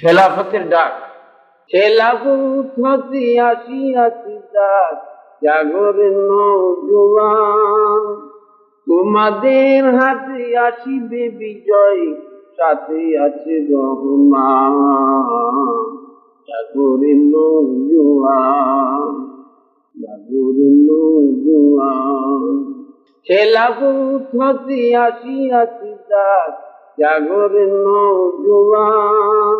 খেলাফতের ডাক। খেলাফত হতে আসিয়াছি ডাক জাগরের নৌজওয়ান তোমাদের হাতে আসিবে বিজয়, সাথে আছে রহমান। জাগরের নৌজওয়ান জাগরের নৌজওয়ান খেলাফত হতে আসিয়াছি ডাক জাগরের নৌজওয়ান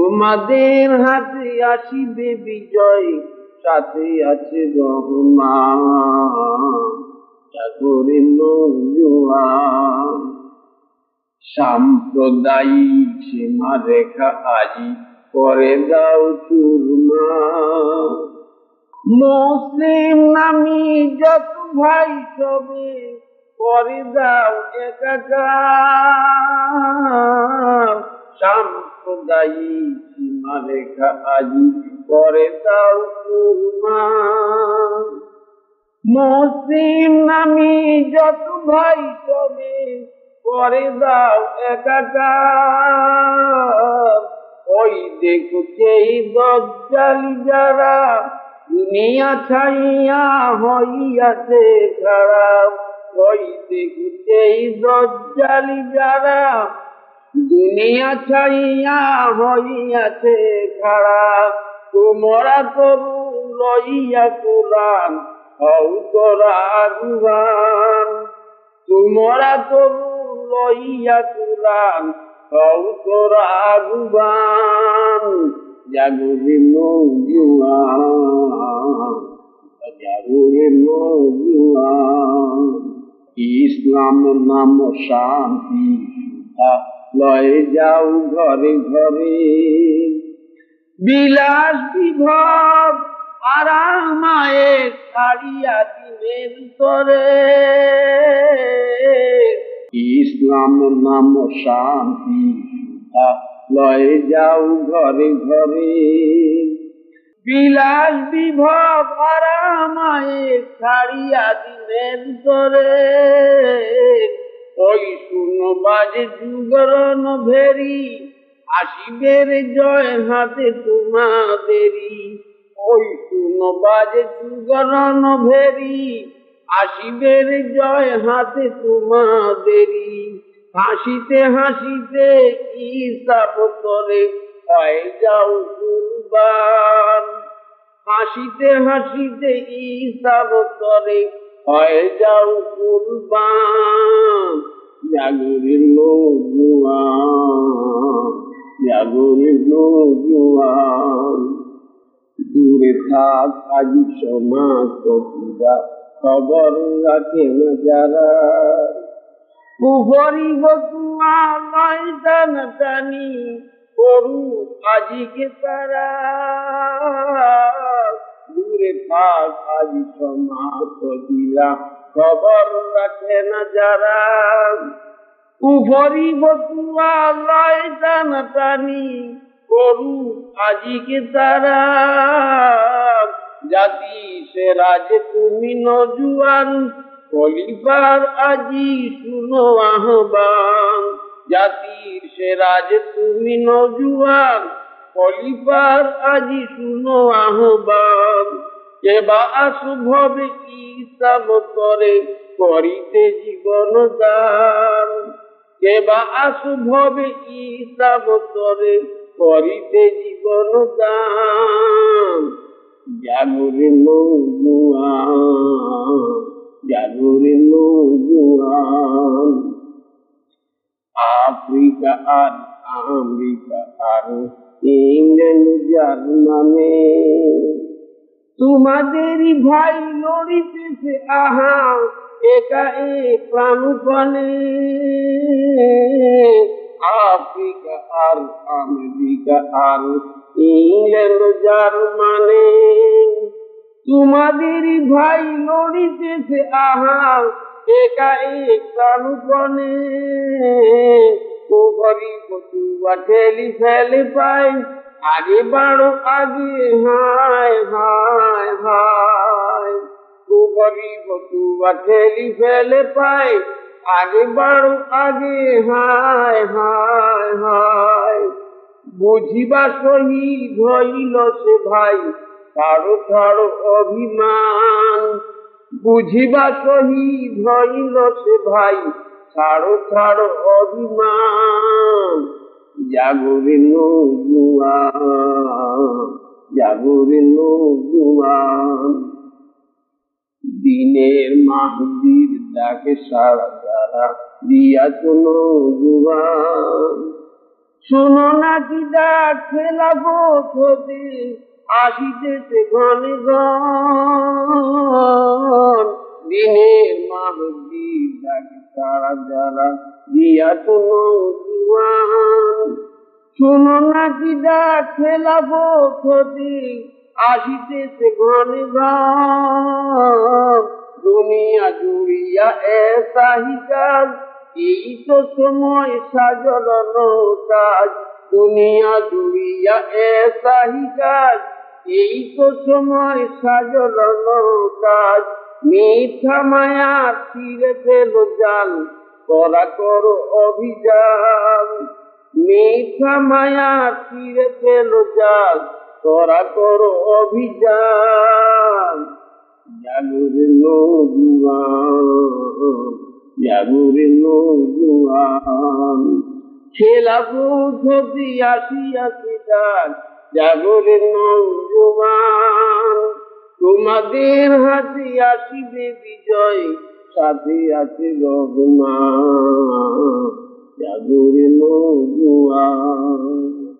তোমাদের হাতে আসিবে বিজয়, সাথে আছে রহমান। জাগরের নৌজওয়ান সাম্প্রদায়িক আজি করে দাও চুরমা। মুসলিম নামি যত ভাই সবে করে দাও একাকার। সাম্প্রদায়িক সীমা আজি করে মুসলিম নামি যত ভাই সবে করে দাও একাকার ওই দেখো সেই দজ্জালি যারা, দুনিয়া ছাইয়া হইয়াছে খারাপ ওই দেখো সেই দজ্জালি যারা দুনিয়া ছাইয়া হইয়াছে খারাপ তোমরা তরু লইয়া কোরআন হও তোরা আগুয়ান তোমরা তরু লইয়া কোরআন হও তোরা আগুয়ান জাগরে নৌজুয়ান জাগরে নৌজুয়ান ইসলাম নাম শান্তি সুধা লয়ে যাও ঘরে ঘরে। বিলাস বিভব আরামায়ে ছাড়িয়া দিনের তরে। ইসলাম নাম শান্তি লয়ে যাও ঘরে ঘরে। বিলাস বিভব আরামায়ে ছাড়িয়া দিনের তরে। ওই যুগরণ ভেরি আসিবের জয় হাতে ওই যুগরণ ভেরি আসিবের জয় হাতে হাসিতে হাসিতে ইসাব করে হয়ে যাও কুরবান। হাসিতে হাসিতে ইসাব করে হয়ে যাও কুরবান। জাগরের নৌজুয়ান জাগরের নৌজুয়ান দূরে থাক আজ সমাজ খবর রাখে না যারা। পুহরি বতুয়া লয় টান টানি করু আজিকে তারা। দূরে থাক আজ দিলা খবর রাখে না যারা। উভরি বতুয়া লয় টান টানি করু আজিকে তারা। জাতি সে রাজে তুমি নজুয়ান খলিফার আজি শুনো আহ্বান। জাতির সে রাজে তুমি নজুয়ান খলিফার আজি শুনো আহ্বান। এবা আসুভবে ইসাব করে করিতে জীবন দান। কেবা আসুভবে ইসাব করে করিতে জীবন দান। জাগরে নৌজুয়ান জাগরে আফ্রিকা আর আমেরিকা আর ইংল্যান্ড জার্মানে। তোমাদেরই ভাই লড়িতেছে আহা একা এ প্রাণপণে। আফ্রিকা আর আমেরিকা আর ইংল্যান্ড জার্মানে তোমাদেরই ভাই লড়িতেছে আহা একা এক প্রাণপণে কুহরি বতুয়া ঠেলি ফেলে পাই আগে বাড়ো আগে হায় হায় হায়। কুহরি বতুয়া ঠেলি ফেলে পাই আগে বাড়ো আগে হায় হায় হায়। বুঝিবা শহীদ হইল সে ভাই ছাড়ো ছাড়ো অভিমান। বুঝিবা শহীদ হইল সে ভাই ছাড়ো ছাড়ো অভিমান। জাগরে নজুয়ান জাগরে নজুয়ান দিনের মাহদির ডাকে সারা যারা দিয়াছ নজুয়ান শোনো নাকি ডাক খেলাবো আসিতেছে ঘনে গন দিনের মাহদির ডাকে সারা যারা নজুয়ান শোনো ডাক খেলাবো খোদে আসিতেছে ঘনে দুনিয়া জুড়িয়া এসাহি কাজ, এই তো সময় সাজল কাজ দুনিয়া জুড়িয়া এসাহি কাজ, এই তো সময় সাজল কাজ মিথ্যা মায়া ছিঁড়ে ফেল জাল করা করো অভিযান। মিথ্যা মায়া ছিঁড়ে ফেল জাল করা করো অভিযান। জাগুরে জাগুরে জাগরে তোমাদের হাতে আসিবে বিজয় সাথে আছে রঘুমান জাগরে নজুয়ান